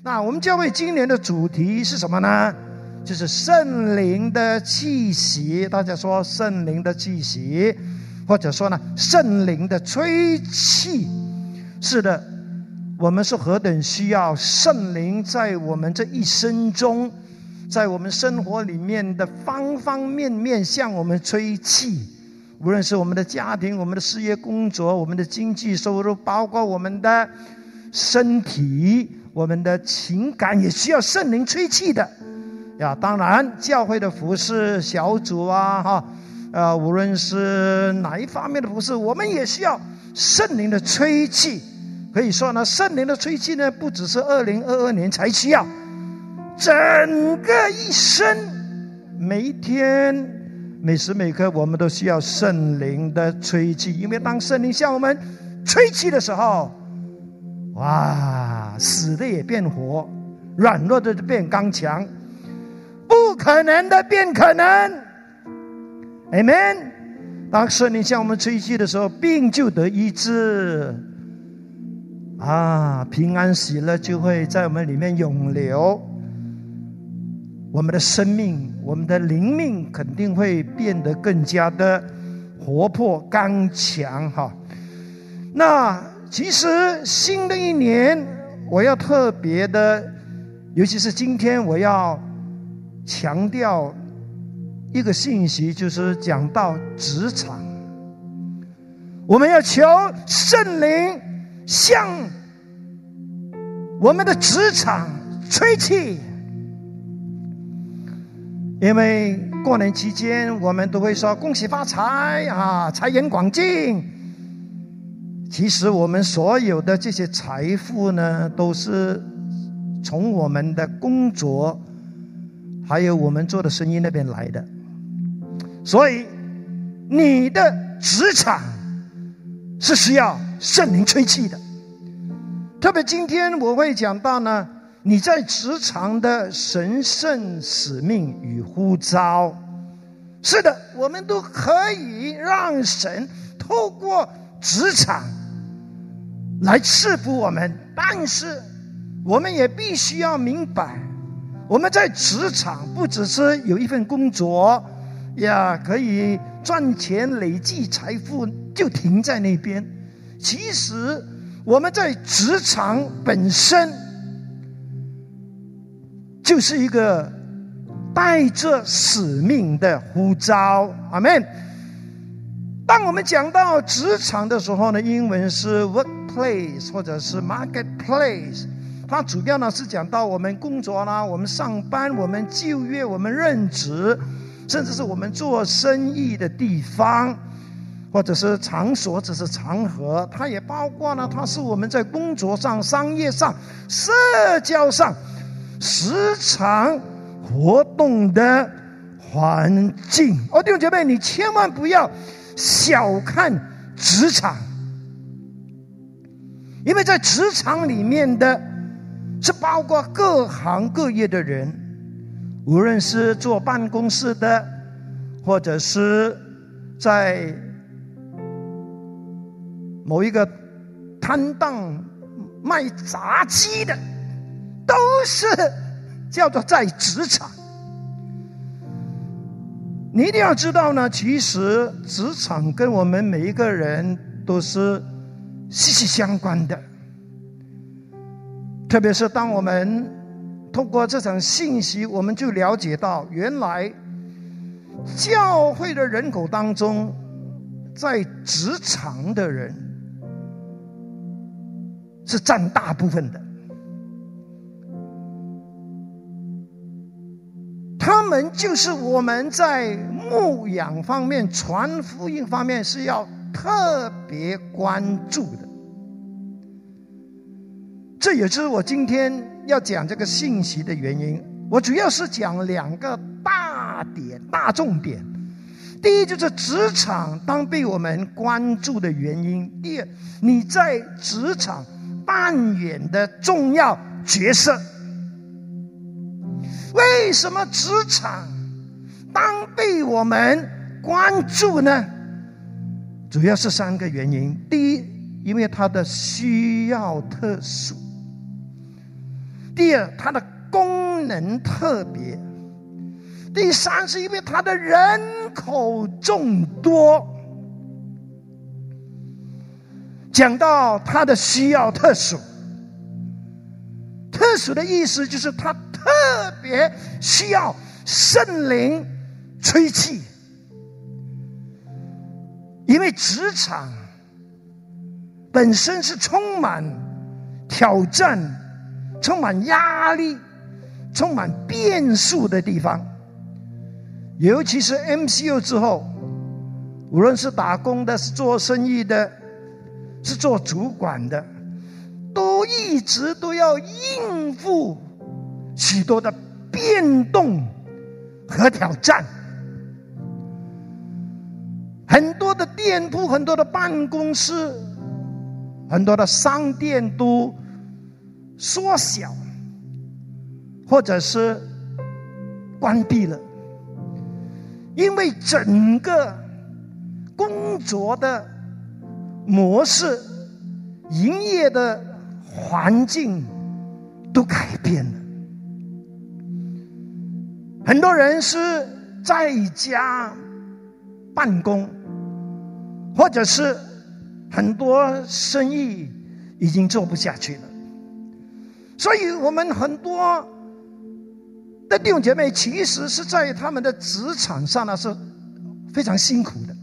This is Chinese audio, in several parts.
那我们教会今年的主题是什么呢？就是圣灵的气息。大家说圣灵的气息，或者说呢圣灵的吹气。是的，我们是何等需要圣灵在我们这一生中，在我们生活里面的方方面面向我们吹气。无论是我们的家庭、我们的事业、工作、我们的经济收入，包括我们的身体、我们的情感，也需要圣灵吹气的呀。当然，教会的服饰小组啊，哈，呃，无论是哪一方面的服饰，我们也需要圣灵的吹气。可以说呢，圣灵的吹气呢，不只是二零二二年才需要，整个一生，每一天。每时每刻，我们都需要圣灵的吹气，因为当圣灵向我们吹气的时候，哇，死的也变活，软弱的变刚强，不可能的变可能。Amen。当圣灵向我们吹气的时候，病就得医治，啊，平安喜乐就会在我们里面涌流。我们的生命，我们的灵命肯定会变得更加的活泼刚强哈。那其实新的一年，我要特别的，尤其是今天，我要强调一个信息，就是讲到职场，我们要求圣灵向我们的职场吹气。因为过年期间，我们都会说恭喜发财啊，财源广进。其实我们所有的这些财富呢，都是从我们的工作，还有我们做的生意那边来的。所以，你的职场是需要圣灵吹气的。特别今天我会讲到呢。你在职场的神圣使命与呼召，是的，我们都可以让神透过职场来赐福我们。但是，我们也必须要明白，我们在职场不只是有一份工作呀，可以赚钱、累积财富，就停在那边。其实，我们在职场本身。就是一个带着使命的呼召，阿门。当我们讲到职场的时候呢，英文是 workplace 或者是 marketplace，它主要呢是讲到我们工作啦，我们上班，我们就业，我们任职，甚至是我们做生意的地方，或者是场所，只是场合。它也包括呢，它是我们在工作上、商业上、社交上。时常活动的环境，哦，弟兄姐妹，你千万不要小看职场，因为在职场里面的，是包括各行各业的人，无论是坐办公室的，或者是在某一个摊档卖炸鸡的。都是叫做在职场，你一定要知道呢。其实职场跟我们每一个人都是息息相关的。特别是当我们通过这场信息，我们就了解到，原来教会的人口当中，在职场的人是占大部分的。们就是我们在牧养方面、传福音方面是要特别关注的。这也是我今天要讲这个信息的原因。我主要是讲两个大点、大重点。第一，就是职场当被我们关注的原因；第二，你在职场扮演的重要角色。为什么职场当被我们关注呢？主要是三个原因。第一，因为它的需要特殊；第二，它的功能特别；第三，是因为它的人口众多。讲到它的需要特殊，特殊的意思就是它特别需要圣灵吹气，因为职场本身是充满挑战、充满压力、充满变数的地方，尤其是 MCU 之后，无论是打工的，是做生意的。是做主管的，都一直都要应付许多的变动和挑战。很多的店铺、很多的办公室、很多的商店都缩小，或者是关闭了，因为整个工作的。模式、营业的环境都改变了，很多人是在家办公，或者是很多生意已经做不下去了，所以我们很多的弟兄姐妹其实是在他们的职场上呢是非常辛苦的。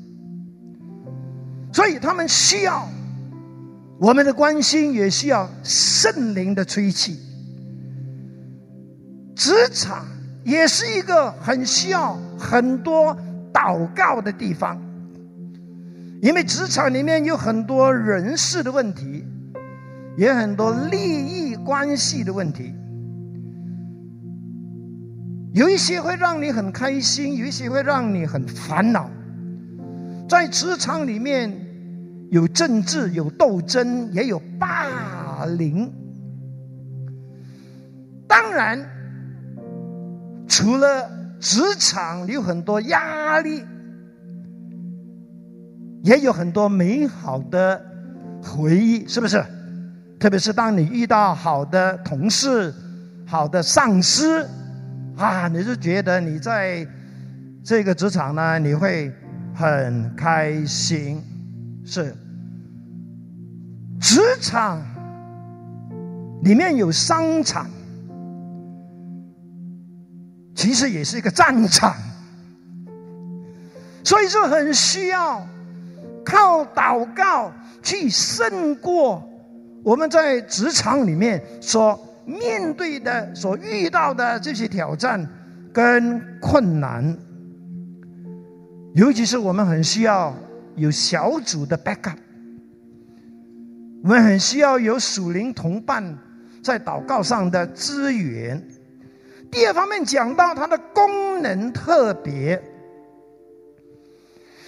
所以他们需要我们的关心，也需要圣灵的吹气。职场也是一个很需要很多祷告的地方，因为职场里面有很多人事的问题，也很多利益关系的问题，有一些会让你很开心，有一些会让你很烦恼，在职场里面。有政治，有斗争，也有霸凌。当然，除了职场有很多压力，也有很多美好的回忆，是不是？特别是当你遇到好的同事、好的上司，啊，你就觉得你在这个职场呢，你会很开心。是，职场里面有商场，其实也是一个战场，所以说很需要靠祷告去胜过我们在职场里面所面对的、所遇到的这些挑战跟困难，尤其是我们很需要。有小组的 backup，我们很需要有属灵同伴在祷告上的支援。第二方面讲到它的功能特别，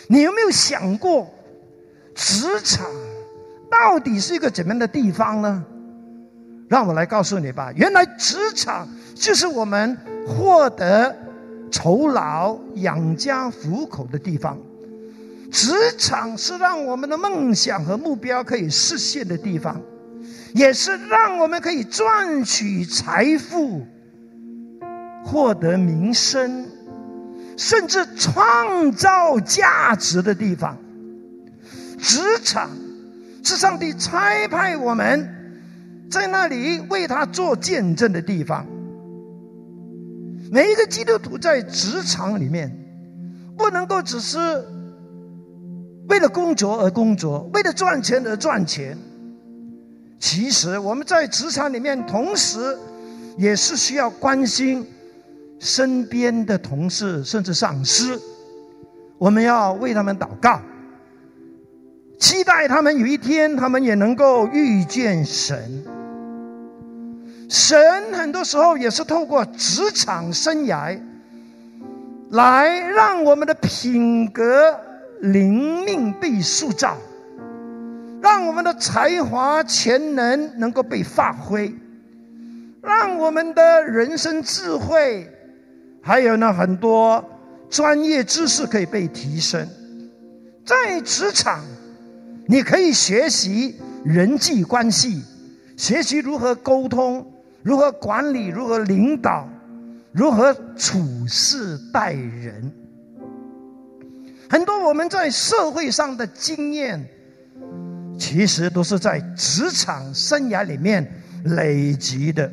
你有没有想过，职场到底是一个怎么样的地方呢？让我来告诉你吧。原来职场就是我们获得酬劳、养家糊口的地方。职场是让我们的梦想和目标可以实现的地方，也是让我们可以赚取财富、获得名声，甚至创造价值的地方。职场是上帝差派我们在那里为他做见证的地方。每一个基督徒在职场里面，不能够只是。为了工作而工作，为了赚钱而赚钱。其实我们在职场里面，同时也是需要关心身边的同事，甚至上司。我们要为他们祷告，期待他们有一天，他们也能够遇见神。神很多时候也是透过职场生涯，来让我们的品格。灵命被塑造，让我们的才华潜能能够被发挥，让我们的人生智慧，还有呢很多专业知识可以被提升。在职场，你可以学习人际关系，学习如何沟通，如何管理，如何领导，如何处事待人。很多我们在社会上的经验，其实都是在职场生涯里面累积的。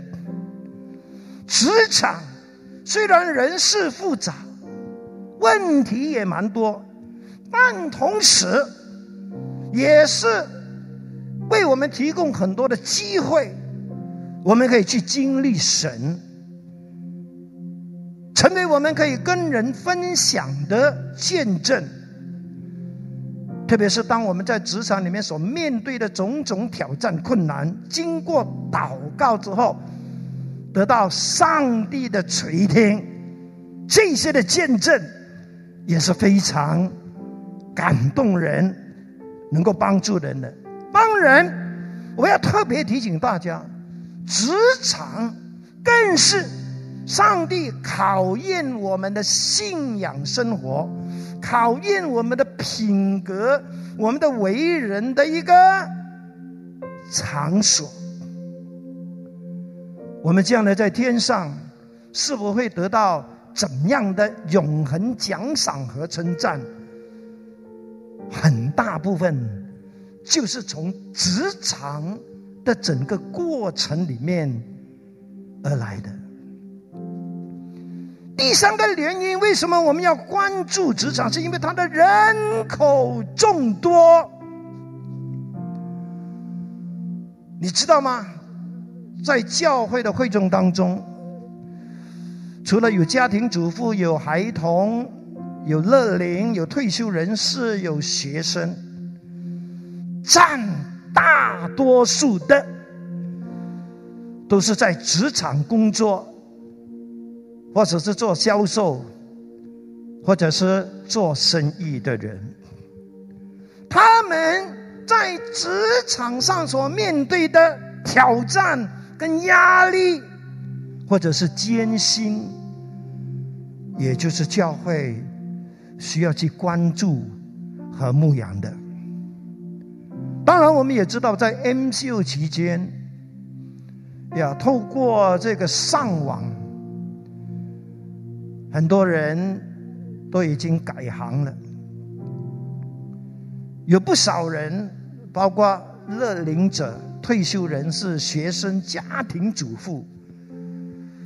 职场虽然人事复杂，问题也蛮多，但同时也是为我们提供很多的机会，我们可以去经历神，成为我们可以跟人分享的见证。特别是当我们在职场里面所面对的种种挑战、困难，经过祷告之后。得到上帝的垂听，这些的见证也是非常感动人，能够帮助人的。当然，我要特别提醒大家，职场更是上帝考验我们的信仰生活，考验我们的品格、我们的为人的一个场所。我们将来在天上，是否会得到怎样的永恒奖赏和称赞？很大部分就是从职场的整个过程里面而来的。第三个原因，为什么我们要关注职场？是因为它的人口众多，你知道吗？在教会的会众当中，除了有家庭主妇、有孩童、有乐龄、有退休人士、有学生，占大多数的都是在职场工作，或者是做销售，或者是做生意的人。他们在职场上所面对的挑战。跟压力，或者是艰辛，也就是教会需要去关注和牧养的。当然，我们也知道，在 MCO 期间，要透过这个上网，很多人都已经改行了，有不少人，包括乐龄者。退休人士、学生、家庭主妇，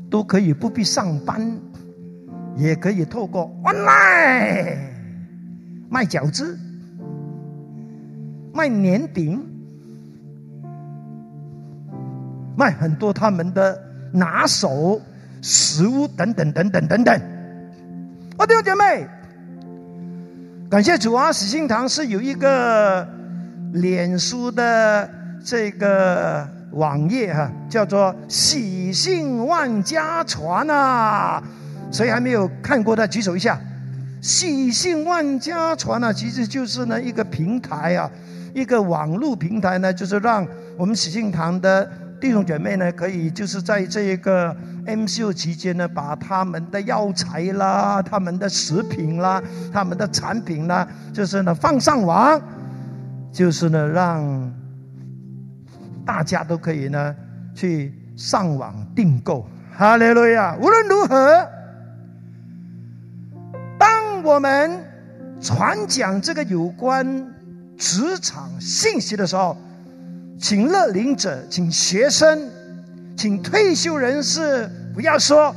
都可以不必上班，也可以透过 online 卖饺子、卖年饼、卖很多他们的拿手食物等等等等等等。我的姐妹，感谢主啊！喜信堂是有一个脸书的。这个网页哈，叫做“喜信万家传”啊，谁还没有看过的举手一下。“喜信万家传”啊，其实就是呢一个平台啊，一个网络平台呢，就是让我们喜信堂的弟兄姐妹呢，可以就是在这一个 MCO 期间呢，把他们的药材啦、他们的食品啦、他们的产品啦，就是呢放上网，就是呢让。大家都可以呢，去上网订购。哈利路亚！无论如何，当我们传讲这个有关职场信息的时候，请乐龄者、请学生、请退休人士不要说：“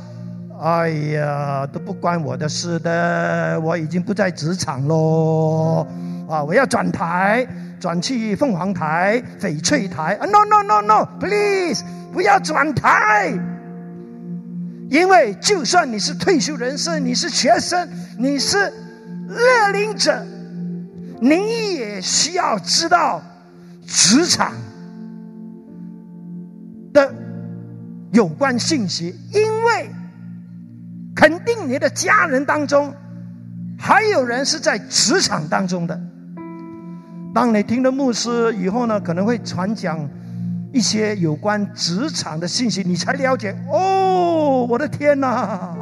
哎呀，都不关我的事的，我已经不在职场喽。”啊，我要转台。转去凤凰台、翡翠台啊！No No No No，Please，不要转台，因为就算你是退休人士，你是学生，你是乐龄者，你也需要知道职场的有关信息，因为肯定你的家人当中还有人是在职场当中的。当你听了牧师以后呢，可能会传讲一些有关职场的信息，你才了解哦，我的天哪，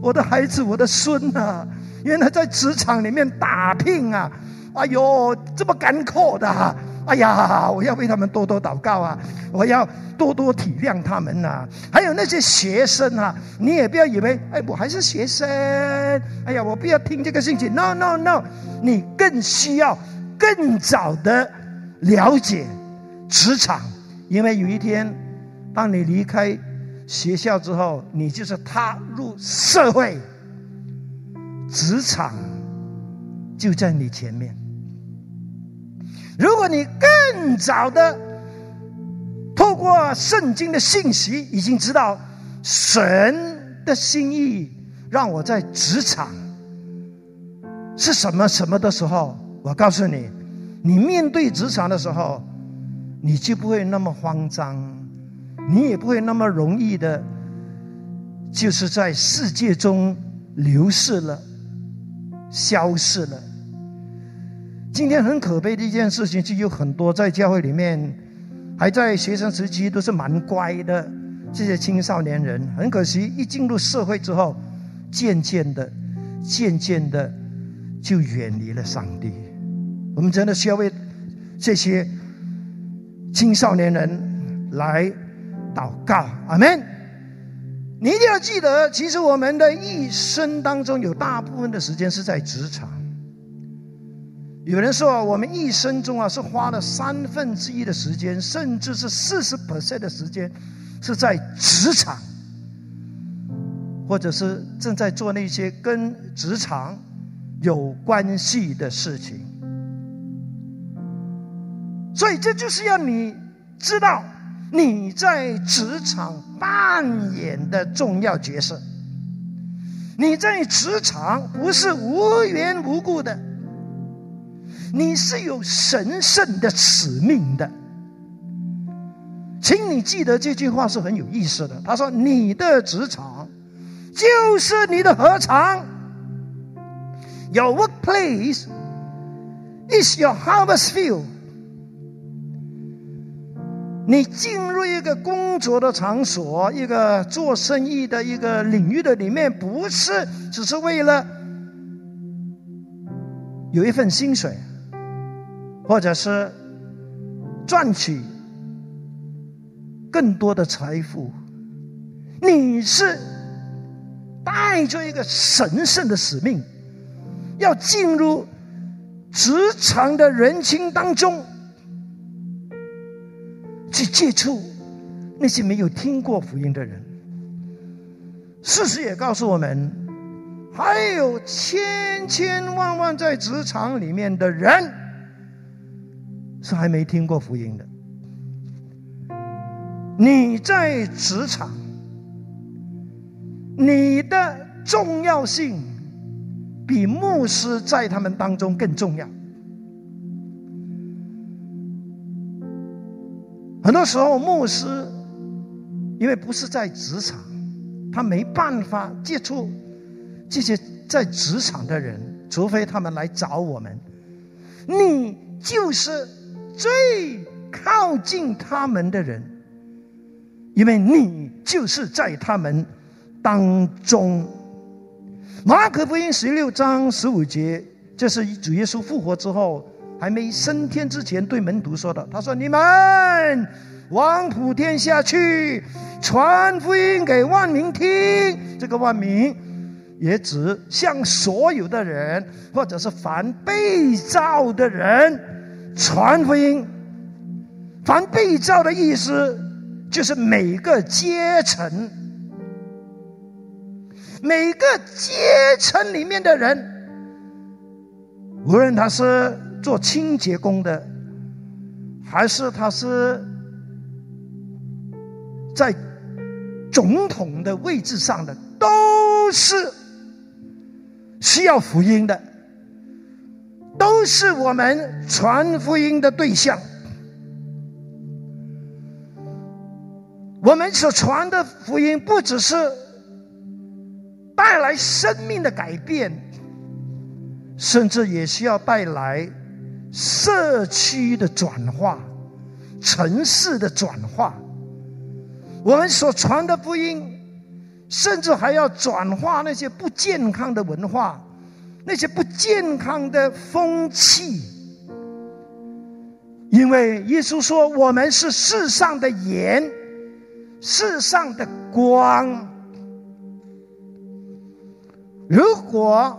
我的孩子，我的孙呐，原来在职场里面打拼啊，哎呦，这么干苦的，哎呀，我要为他们多多祷告啊！我要多多体谅他们呐。还有那些学生啊，你也不要以为，哎，我还是学生，哎呀，我不要听这个信息。No No No，你更需要更早的了解职场，因为有一天，当你离开学校之后，你就是踏入社会，职场就在你前面。如果你更早的透过圣经的信息，已经知道神的心意，让我在职场是什么什么的时候，我告诉你，你面对职场的时候，你就不会那么慌张，你也不会那么容易的，就是在世界中流逝了，消失了。今天很可悲的一件事情，就有很多在教会里面还在学生时期都是蛮乖的这些青少年人，很可惜一进入社会之后，渐渐的、渐渐的就远离了上帝。我们真的需要为这些青少年人来祷告，阿门。你一定要记得，其实我们的一生当中有大部分的时间是在职场。有人说，我们一生中啊，是花了三分之一的时间，甚至是四十 percent 的时间，是在职场，或者是正在做那些跟职场有关系的事情。所以，这就是要你知道你在职场扮演的重要角色。你在职场不是无缘无故的。你是有神圣的使命的，请你记得这句话是很有意思的。他说：“你的职场就是你的合场，Your workplace is your harvest field。你进入一个工作的场所，一个做生意的一个领域的里面，不是只是为了有一份薪水。”或者是赚取更多的财富，你是带着一个神圣的使命，要进入职场的人群当中，接触那些没有听过福音的人。事实也告诉我们，还有千千万万在职场里面的人。是还没听过福音的。你在职场，你的重要性比牧师在他们当中更重要。时候，牧师因为不是在职场，他没办法接触这些在职场的人，除非他们来找我们。你就是。最靠近他们的人，因为你就是在他们当中。马可福音十六章十五节，这是主耶稣复活之后，还没升天之前对门徒说的。他说：“你们王普天下去，传福音给万民听。”这个万民，也指向所有的人，或者是凡被造的人。传福音，凡被造的意思，就是每个阶层，每个阶层里面的人，无论他是做清洁工的，还是他是在总统的位置上的，都是需要福音的。都是我们传福音的对象。我们所传的福音，不只是带来生命的改变，甚至也需要带来社区的转化、城市的转化。我们所传的福音，甚至还要转化那些不健康的文化。那些不健康的风气，因为耶稣说我们是世上的盐，世上的光。如果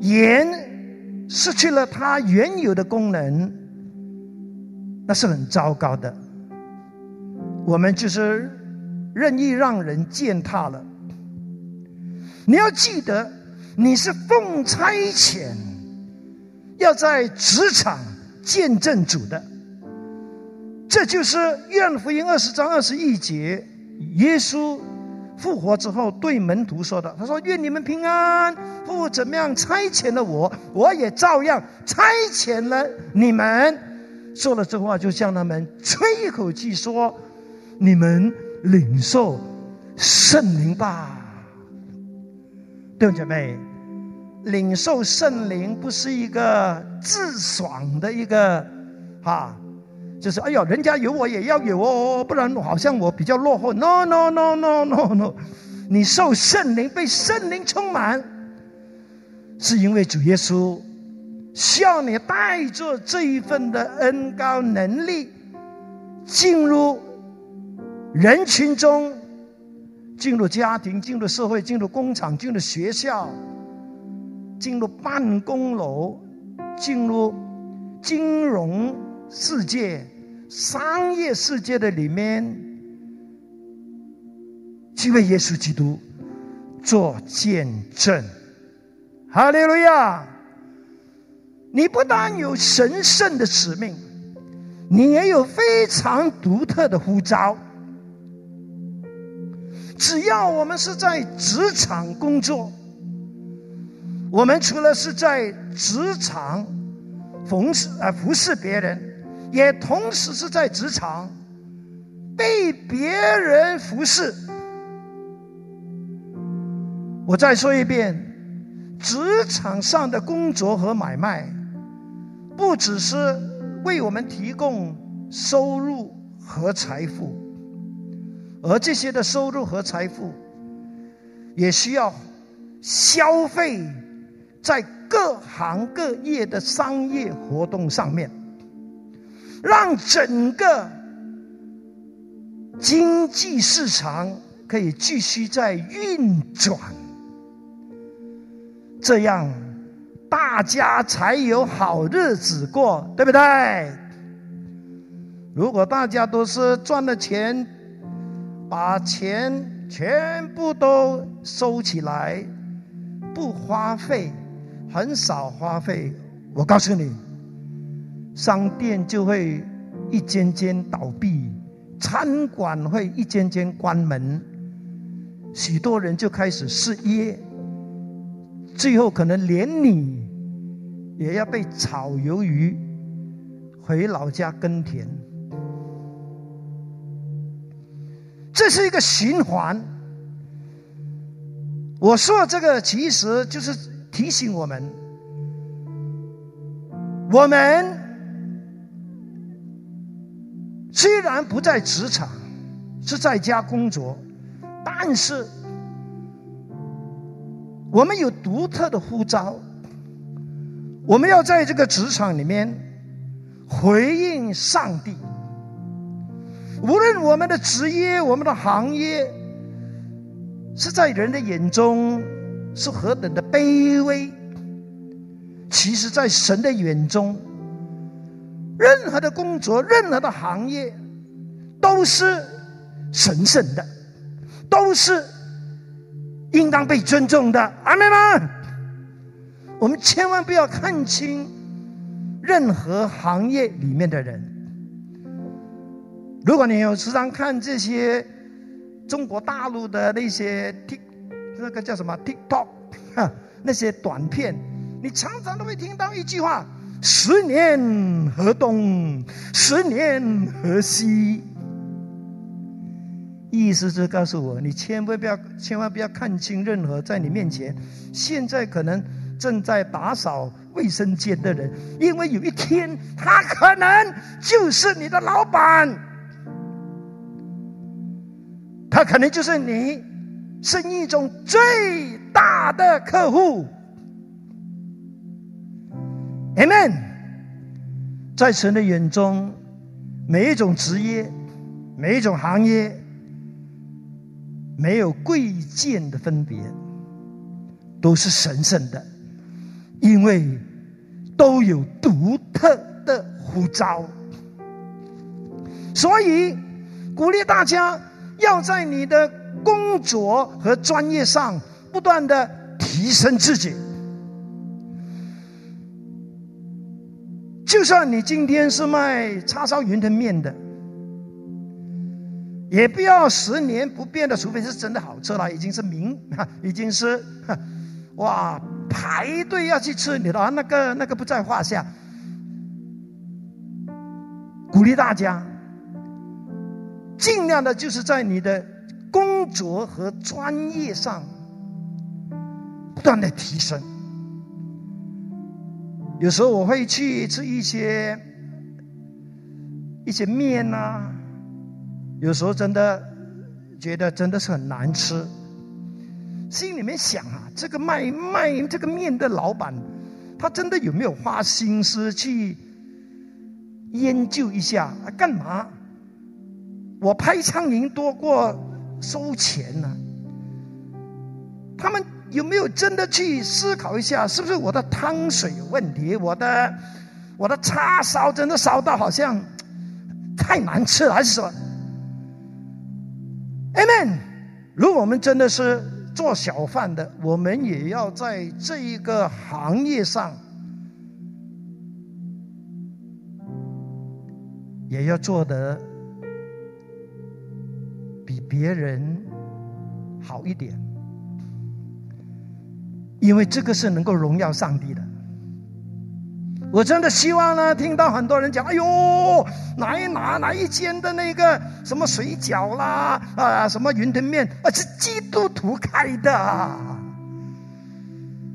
盐失去了它原有的功能，那是很糟糕的。我们就是任意让人践踏了。你要记得，你是奉差遣，要在职场见证主的。这就是约翰福音二十章二十一节，耶稣复活之后对门徒说的。他说：“愿你们平安。父怎么样差遣了我，我也照样差遣了你们。”说了这话，就向他们吹一口气，说：“你们领受圣灵吧。”弟兄姐妹，领受圣灵不是一个自爽的一个，哈，就是哎呦，人家有我也要有哦，不然好像我比较落后。No no no no no no，你受圣灵，被圣灵充满，是因为主耶稣需要你带着这一份的恩高能力，进入人群中。进入家庭，进入社会，进入工厂，进入学校，进入办公楼，进入金融世界、商业世界的里面，去为耶稣基督做见证。哈利路亚！你不但有神圣的使命，你也有非常独特的呼召。只要我们是在职场工作，我们除了是在职场服侍啊服侍别人，也同时是在职场被别人服侍。我再说一遍，职场上的工作和买卖，不只是为我们提供收入和财富。而这些的收入和财富，也需要消费在各行各业的商业活动上面，让整个经济市场可以继续在运转，这样大家才有好日子过，对不对？如果大家都是赚了钱，把钱全部都收起来，不花费，很少花费。我告诉你，商店就会一间间倒闭，餐馆会一间间关门，许多人就开始失业，最后可能连你也要被炒鱿鱼，回老家耕田。这是一个循环。我说这个其实就是提醒我们：我们虽然不在职场，是在家工作，但是我们有独特的呼召。我们要在这个职场里面回应上帝。无论我们的职业、我们的行业，是在人的眼中是何等的卑微，其实，在神的眼中，任何的工作、任何的行业，都是神圣的，都是应当被尊重的。阿妹们，我们千万不要看清任何行业里面的人。如果你有时常看这些中国大陆的那些 Tik 那个叫什么 TikTok 哈那些短片，你常常都会听到一句话：“十年河东，十年河西。”意思是告诉我，你千万不要千万不要看清任何在你面前现在可能正在打扫卫生间的人，因为有一天他可能就是你的老板。他可能就是你生意中最大的客户，Amen。在神的眼中，每一种职业、每一种行业，没有贵贱的分别，都是神圣的，因为都有独特的呼召。所以，鼓励大家要在你的工作和专业上不断的提升自己。就算你今天是卖叉烧云吞面的，也不要十年不变的，除非是真的好吃了，已经是名，已经是 哇排队要去吃你的啊那个那个不在话下。鼓励大家。尽量的，就是在你的工作和专业上不断的提升。有时候我会去吃一些一些面呐，有时候真的觉得真的是很难吃，心里面想啊，这个卖卖这个面的老板，他真的有没有花心思去研究一下啊？干嘛？我拍苍蝇多过收钱呢？他们有没有真的去思考一下，是不是我的汤水有问题？我的我的叉烧真的烧到好像太难吃了，还是什么？Amen。如果我们真的是做小贩的，我们也要在这一个行业上，也要做得。别人好一点，因为这个是能够荣耀上帝的。我真的希望呢，听到很多人讲：“哎呦，哪一哪哪一间的那个什么水饺啦，啊，什么云吞面啊，是基督徒开的。”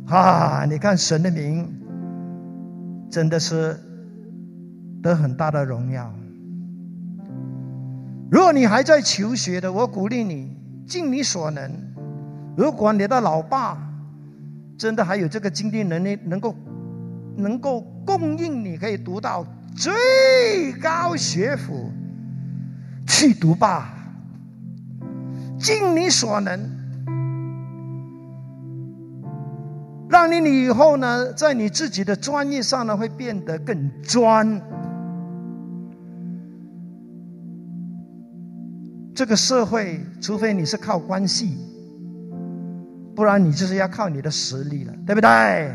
啊，你看神的名真的是得很大的荣耀。如果你还在求学的，我鼓励你尽你所能。如果你的老爸真的还有这个经济能力，能够能够供应你可以读到最高学府，去读吧。尽你所能，让你你以后呢，在你自己的专业上呢，会变得更专。这个社会，除非你是靠关系，不然你就是要靠你的实力了，对不对？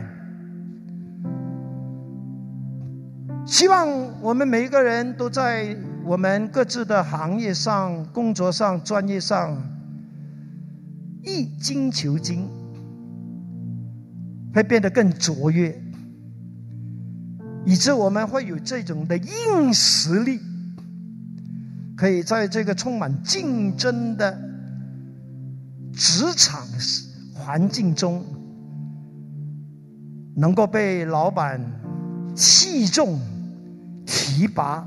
希望我们每一个人都在我们各自的行业上、工作上、专业上一精求精，会变得更卓越，以致我们会有这种的硬实力。可以在这个充满竞争的职场环境中，能够被老板器重提拔，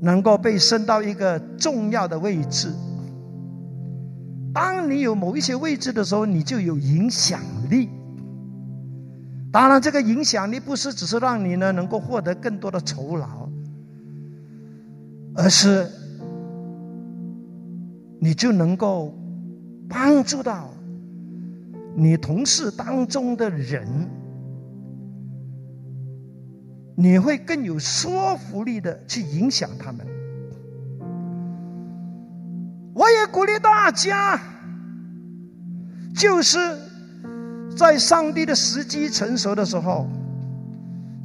能够被升到一个重要的位置。当你有某一些位置的时候，你就有影响力。当然，这个影响力不是只是让你呢能够获得更多的酬劳。而是，你就能够帮助到你同事当中的人，你会更有说服力的去影响他们。我也鼓励大家，就是在上帝的时机成熟的时候，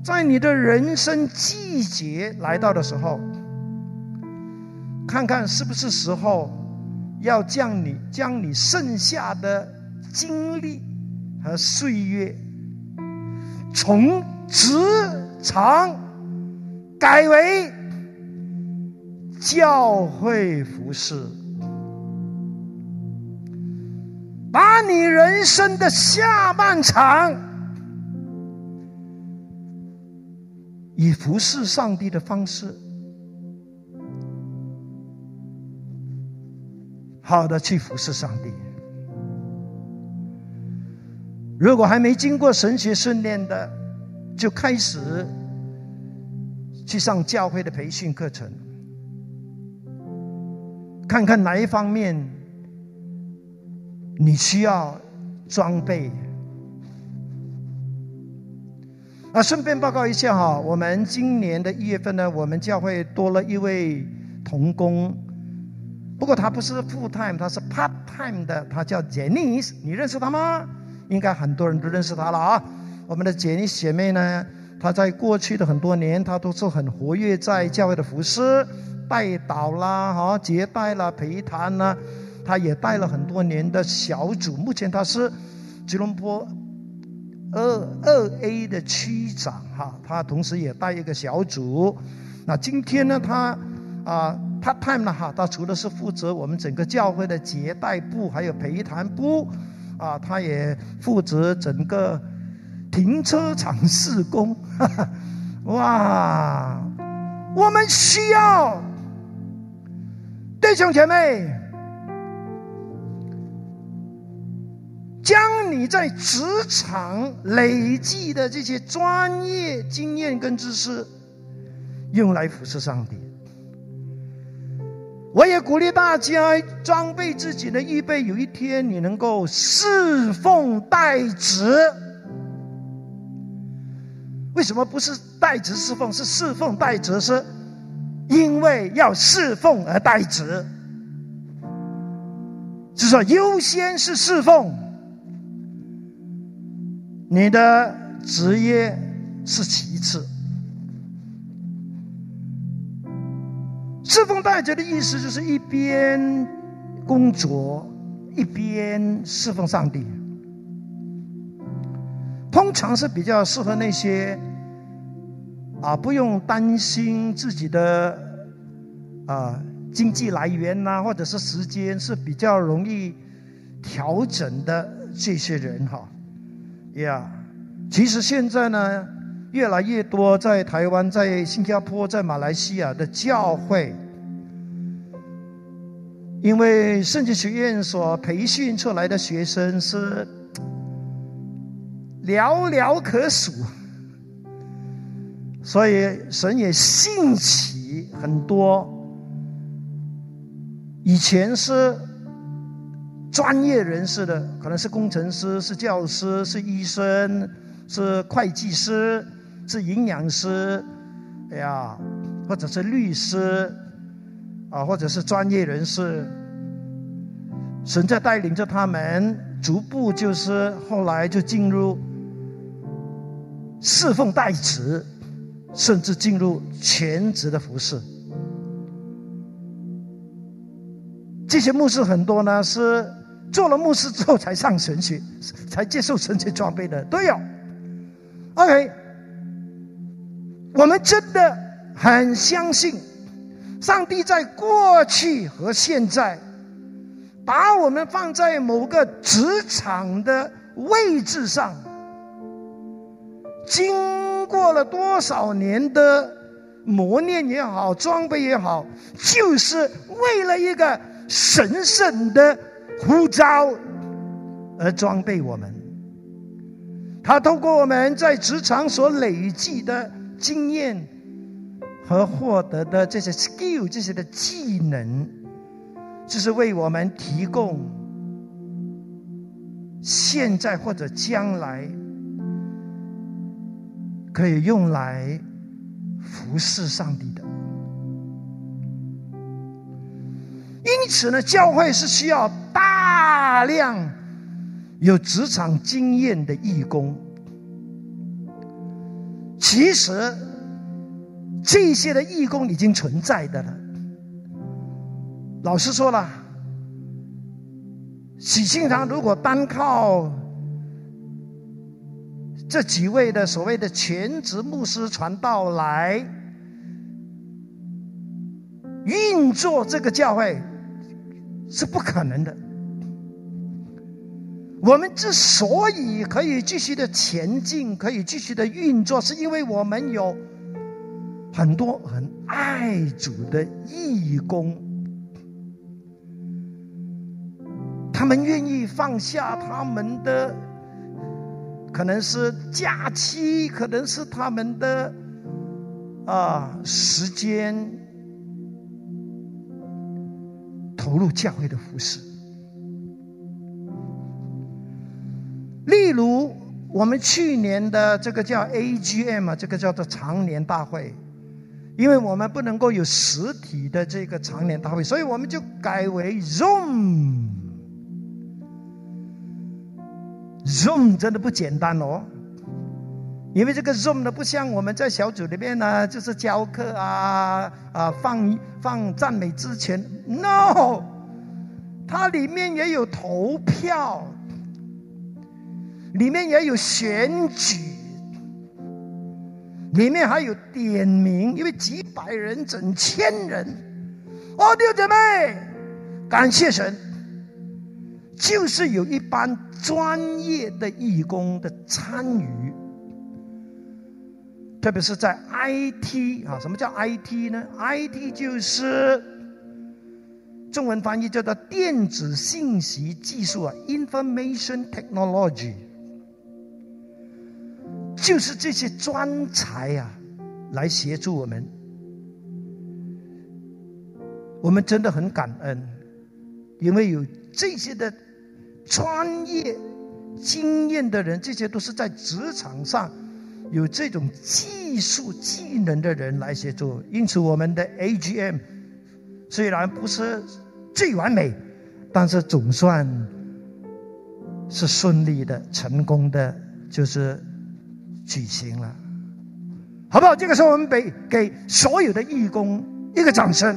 在你的人生季节来到的时候。看看是不是时候，要将你将你剩下的精力和岁月，从职场改为教会服饰，把你人生的下半场以服侍上帝的方式。好的，去服侍上帝。如果还没经过神学训练的，就开始去上教会的培训课程，看看哪一方面你需要装备。啊，顺便报告一下哈，我们今年的一月份呢，我们教会多了一位童工，不过他不是 full time，他是 part time 的，他叫 Jenny，你认识他吗？应该很多人都认识他了啊。我们的 Jenny 姐妹呢，她在过去的很多年，她都是很活跃在教会的服饰、带祷啦、哈接待啦、陪谈啦，她也带了很多年的小组。目前她是吉隆坡。二二 A 的区长哈，他同时也带一个小组。那今天呢，他啊，part time 了哈，他除了是负责我们整个教会的接待部，还有陪谈部，啊，他也负责整个停车场施工哈哈。哇，我们需要弟兄姐妹。将你在职场累积的这些专业经验跟知识，用来服侍上帝。我也鼓励大家装备自己的预备，有一天你能够侍奉代职。为什么不是代职侍奉？是侍奉代职，是因为要侍奉而代职，就说优先是侍奉。你的职业是其次，侍奉代者的意思就是一边工作一边侍奉上帝。通常是比较适合那些啊不用担心自己的啊经济来源呐，或者是时间是比较容易调整的这些人哈。呀，其实现在呢，越来越多在台湾、在新加坡、在马来西亚的教会，因为圣经学院所培训出来的学生是 寥寥可数，所以神也兴起很多以前是。专业人士的可能是工程师、是教师、是医生、是会计师、是营养师，哎呀，或者是律师，啊，或者是专业人士。神在带领着他们，逐步就是后来就进入侍奉代职，甚至进入全职的服饰。这些牧师很多呢是。做了牧师之后才上神学，才接受神学装备的都有。OK，我们真的很相信，上帝在过去和现在，把我们放在某个职场的位置上，经过了多少年的磨练也好，装备也好，就是为了一个神圣的。呼召而装备我们，他透过我们在职场所累积的经验和获得的这些 skill 这些的技能，就是为我们提供现在或者将来可以用来服侍上帝的。因此呢，教会是需要大量有职场经验的义工。其实这些的义工已经存在的了。老师说了，喜庆堂如果单靠这几位的所谓的全职牧师传道来运作这个教会。是不可能的。我们之所以可以继续的前进，可以继续的运作，是因为我们有很多很爱主的义工，他们愿意放下他们的，可能是假期，可能是他们的啊时间投入教会的服饰。例如，我们去年的这个叫 AGM 啊，这个叫做常年大会，因为我们不能够有实体的这个常年大会，所以我们就改为 Zoom。Zoom 真的不简单哦，因为这个 Zoom 呢，不像我们在小组里面呢，就是教课啊啊，放放赞美之前，No，它里面也有投票。里面也有选举，里面还有点名，因为几百人、整千人，哦，弟兄姐妹，感谢神，就是有一班专业的义工的参与，特别是在 IT 啊，什么叫 IT 呢？IT 就是中文翻译叫做电子信息技术啊，Information Technology。就是这些专才呀，来协助我们。我们真的很感恩，因为有这些的专业经验的人，这些都是在职场上有这种技术技能的人来协助。因此，我们的 AGM 虽然不是最完美，但是总算是顺利的、成功的，就是。举行了，好不好？这个时候，我们给给所有的义工一个掌声。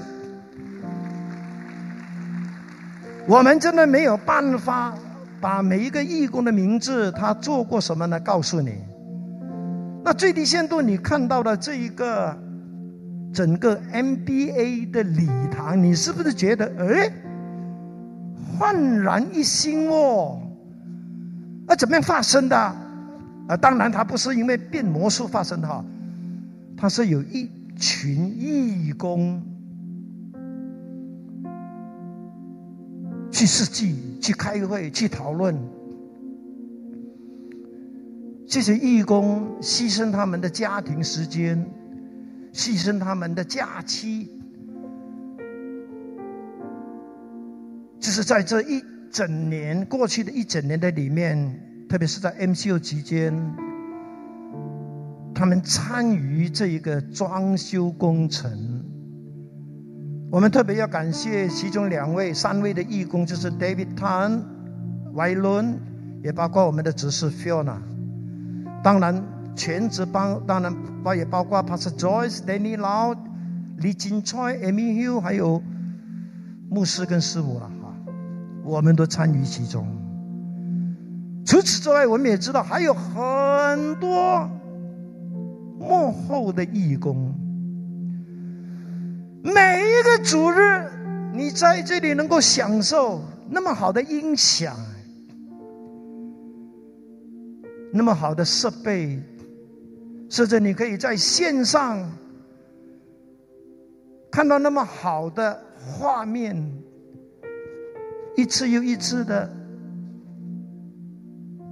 我们真的没有办法把每一个义工的名字，他做过什么呢？告诉你。那最低限度，你看到的这一个整个 MBA 的礼堂，你是不是觉得哎，焕然一新哦？那怎么样发生的？啊，当然，他不是因为变魔术发生的哈，他是有一群义工去设计、去开会、去讨论。这些义工牺牲他们的家庭时间，牺牲他们的假期，就是在这一整年过去的一整年的里面。特别是在 MCO 期间，他们参与这一个装修工程。我们特别要感谢其中两位、三位的义工，就是 David Tan、Y 伦，也包括我们的执事 Fiona。当然，全职帮当然包也包括 Pastor Joyce、Danny Lau、李金川、Amy Hill，还有牧师跟师母了哈，我们都参与其中。除此之外，我们也知道还有很多幕后的义工。每一个主日，你在这里能够享受那么好的音响，那么好的设备，甚至你可以在线上看到那么好的画面，一次又一次的。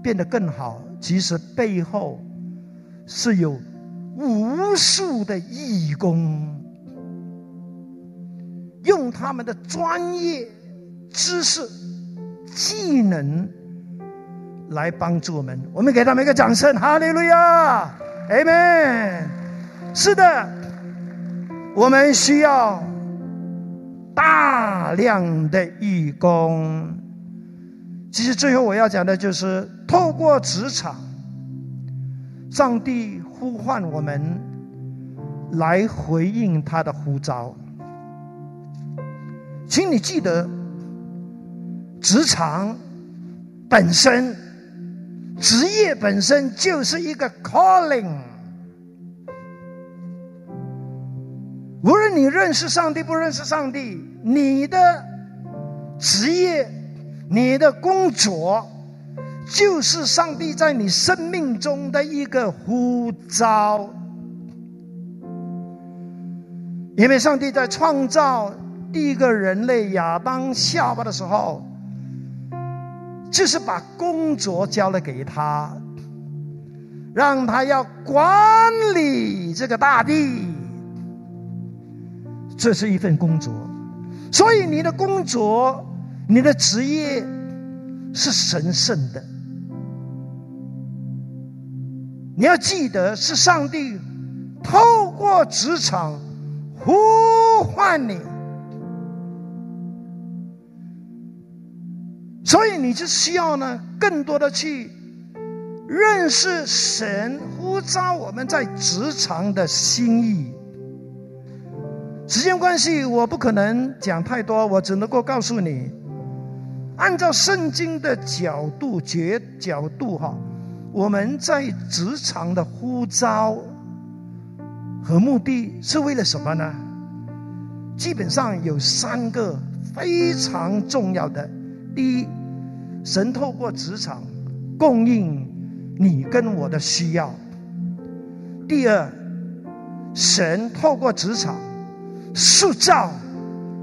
变得更好，其实背后是有无数的义工，用他们的专业知识、技能来帮助我们。我们给他们一个掌声，哈利路亚，Amen。是的，我们需要大量的义工。其实最后我要讲的就是，透过职场，上帝呼唤我们来回应他的呼召。请你记得，职场本身、职业本身就是一个 calling。无论你认识上帝不认识上帝，你的职业。你的工作就是上帝在你生命中的一个呼召，因为上帝在创造第一个人类亚当夏娃的时候，就是把工作交了给他，让他要管理这个大地，这是一份工作，所以你的工作、你的职业是神圣的。你要记得，是上帝透过职场呼唤你，所以你就需要呢，更多的去认识神呼召我们在职场的心意。时间关系，我不可能讲太多，我只能够告诉你，按照圣经的角度、角角度哈。我们在职场的呼召和目的是为了什么呢？基本上有三个非常重要的：第一，神透过职场供应你跟我的需要；第二，神透过职场塑造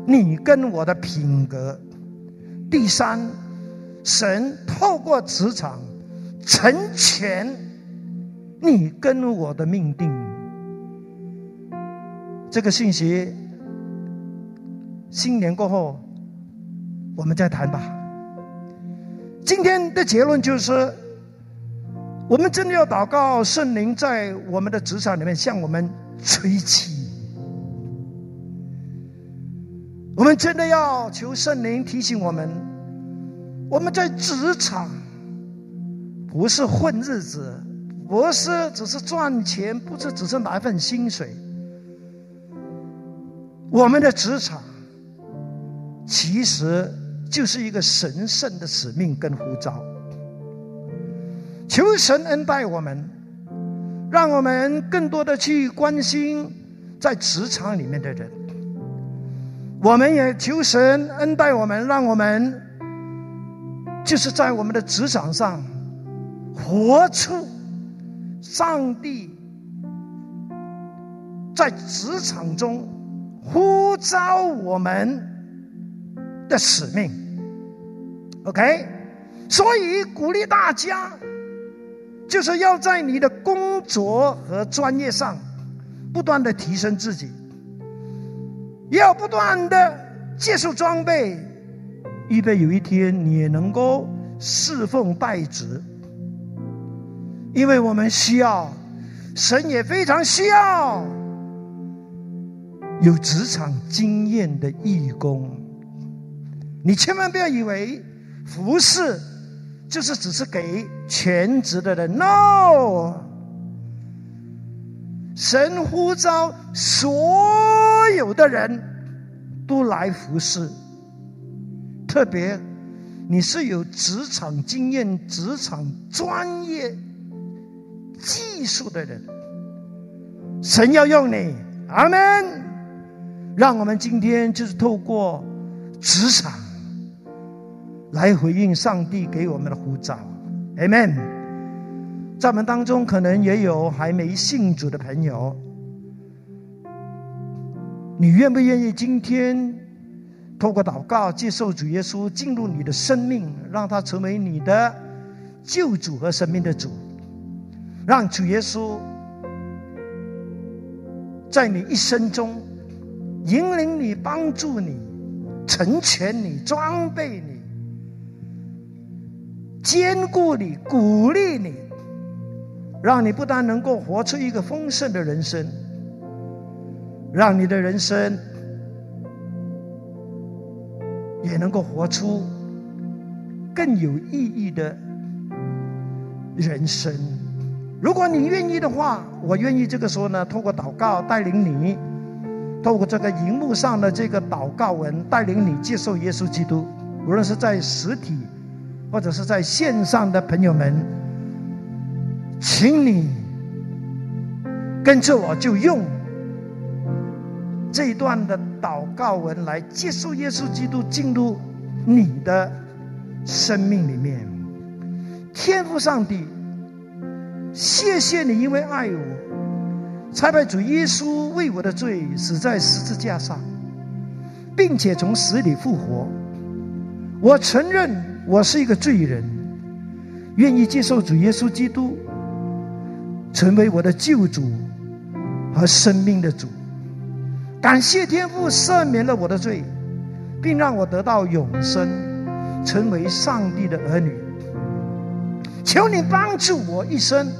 你跟我的品格；第三，神透过职场。成全你跟我的命定，这个信息，新年过后我们再谈吧。今天的结论就是，我们真的要祷告圣灵在我们的职场里面向我们吹气，们真的要求圣灵提醒我们，我们在职场。不是混日子，不是只是赚钱，不是只是拿一份薪水。我们的职场其实就是一个神圣的使命跟呼召。求神恩待我们，让我们更多的去关心在职场里面的人。我们也求神恩待我们，让我们就是在我们的职场上。活出上帝在职场中呼召我们的使命，OK？所以鼓励大家，就是要在你的工作和专业上不断的提升自己，要不断的接受装备，预备有一天你也能够侍奉代职。因为我们需要，神也非常需要有职场经验的义工。你千万不要以为服侍就是只是给全职的人，no。神呼召所的人都来服侍，特别你是有职场经验、职场专业。技术的人，神要用你，阿门。让我们今天就是透过职场来回应上帝给我们的呼召，阿门。在我们当中，可能也有还没信主的朋友，你愿不愿意今天透过祷告接受主耶稣进入你的生命，让他成为你的救主和生命的主？让主耶稣在你一生中引领你、帮助你、成全你、装备你、兼顾你、鼓励你，让你不但能够活出一个丰盛的人生，让你的人生也能够活出更有意义的人生。如果你愿意的话，我愿意这个时候呢，透过祷告带领你，透过这个荧幕上的这个祷告文带领你接受耶稣基督。无论是在实体或者是在线上的朋友们，请你跟着我就用这一段的祷告文来接受耶稣基督进入你的生命里面。天赋上帝。谢谢你，因为爱我，才把主耶稣为我的罪死在十字架上，并且从死里复活。我承认我是一个罪人，愿意接受主耶稣基督成为我的救主和生命的主。感谢天父赦免了我的罪，并让我得到永生，成为上帝的儿女。求你帮助我一生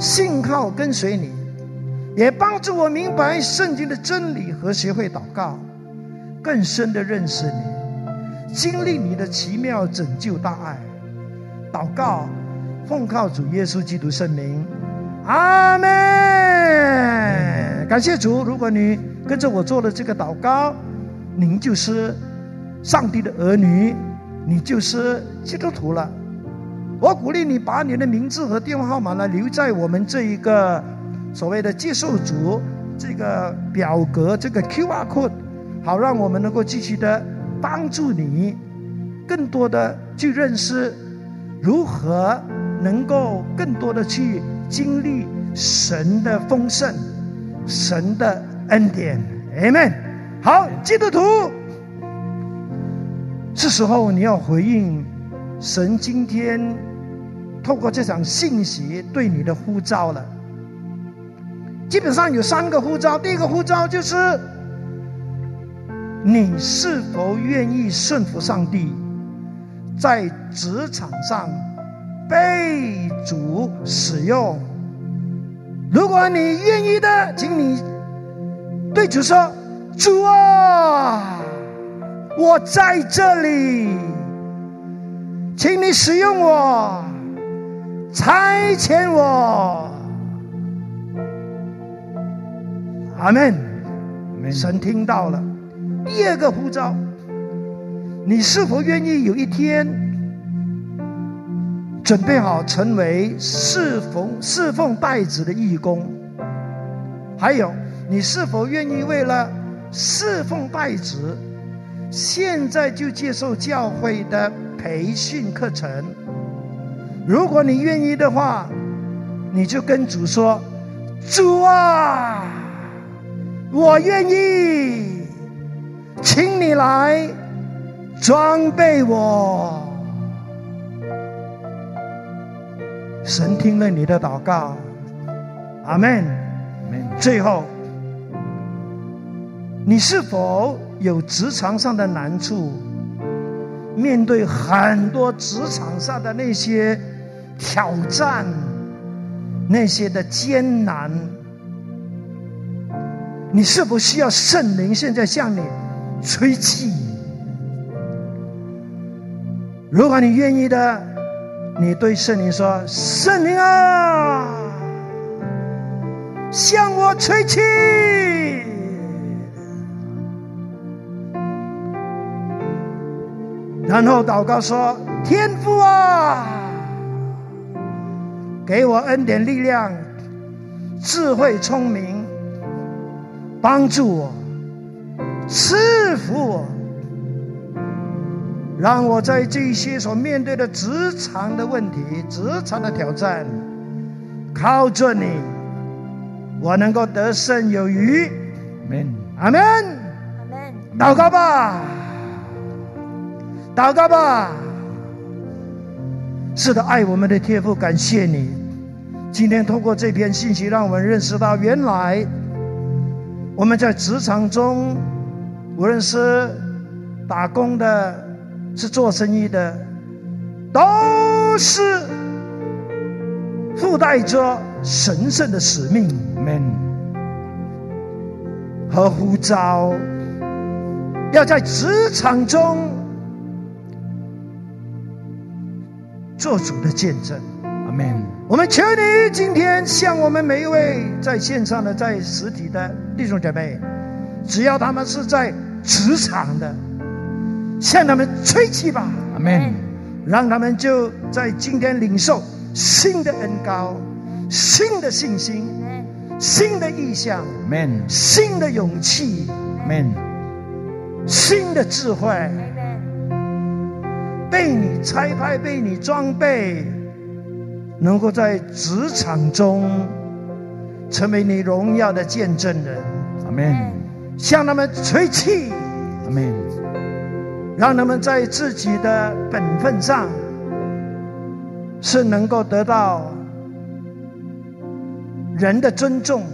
信靠跟随你，也帮助我明白圣经的真理和学会祷告，更深的认识你，经历你的奇妙拯救大爱。祷告，奉靠主耶稣基督圣名，阿门。感谢主，如果你。跟着我做了这个祷告，您就是上帝的儿女，你就是基督徒了。我鼓励你把你的名字和电话号码呢留在我们这一个所谓的接受组这个表格这个 Q R code，好让我们能够继续的帮助你，更多的去认识如何能够更多的去经历神的丰盛，神的。恩典，Amen。好，基督徒，是时候你要回应神今天透过这场信息对你的呼召了。基本上有三个呼召，第一个呼召就是：你是否愿意顺服上帝，在职场上被主使用？如果你愿意的，请你。对主说：“主啊，我在这里，请你使用我，差遣我。”阿门。神听到了。第二个呼召，你是否愿意有一天准备好成为侍奉侍奉拜子的义工？还有。你是否愿意为了侍奉拜子，现在就接受教会的培训课程？如果你愿意的话，你就跟主说：“主啊，我愿意，请你来装备我。”神听了你的祷告，阿门。最后。你是否有职场上的难处？面对很多职场上的那些挑战，那些的艰难，你是否需要圣灵现在向你吹气？如果你愿意的，你对圣灵说：“圣灵啊，向我吹气。”然后祷告说：“天父啊，给我恩典、力量、智慧、聪明，帮助我，赐福我，让我在这些所面对的职场的问题、职场的挑战，靠着你，我能够得胜有余。”阿门。阿门。祷告吧。祷告吧，是的，爱我们的天父，感谢你。今天通过这篇信息，让我们认识到，原来我们在职场中，无论是打工的，是做生意的，都是附带着神圣的使命们和呼召，要在职场中。做主的见证，阿门。我们求你今天向我们每一位在线上的、在实体的弟兄姐妹，只要他们是在职场的，向他们吹气吧，阿门。让他们就在今天领受新的恩高、新的信心、新的意向、新的勇气、新的智慧。被你拆派，被你装备，能够在职场中成为你荣耀的见证人。阿门。向他们吹气。阿门。让他们在自己的本分上是能够得到人的尊重，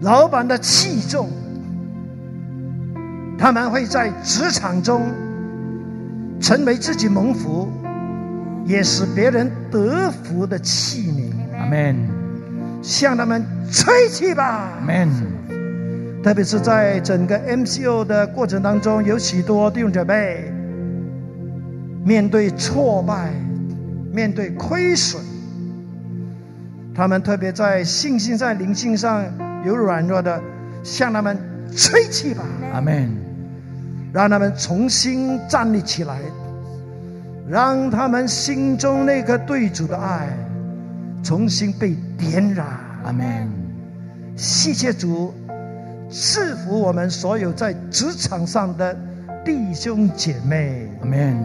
老板的器重，他们会在职场中成为自己蒙福，也使别人得福的器皿。阿门，向他们吹气吧。阿门。特别是在整个 MCO 的过程当中，有许多弟兄姐妹面对挫败、面对亏损，他们特别在信心、在灵性上有软弱的，向他们吹气吧。阿门。让他们重新站立起来，让他们心中那颗对主的爱重新被点燃。阿门。谢谢主。赐福我们所有在职场上的弟兄姐妹。阿门。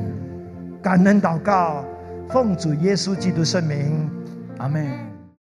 感恩祷告，奉主耶稣基督圣名。阿门。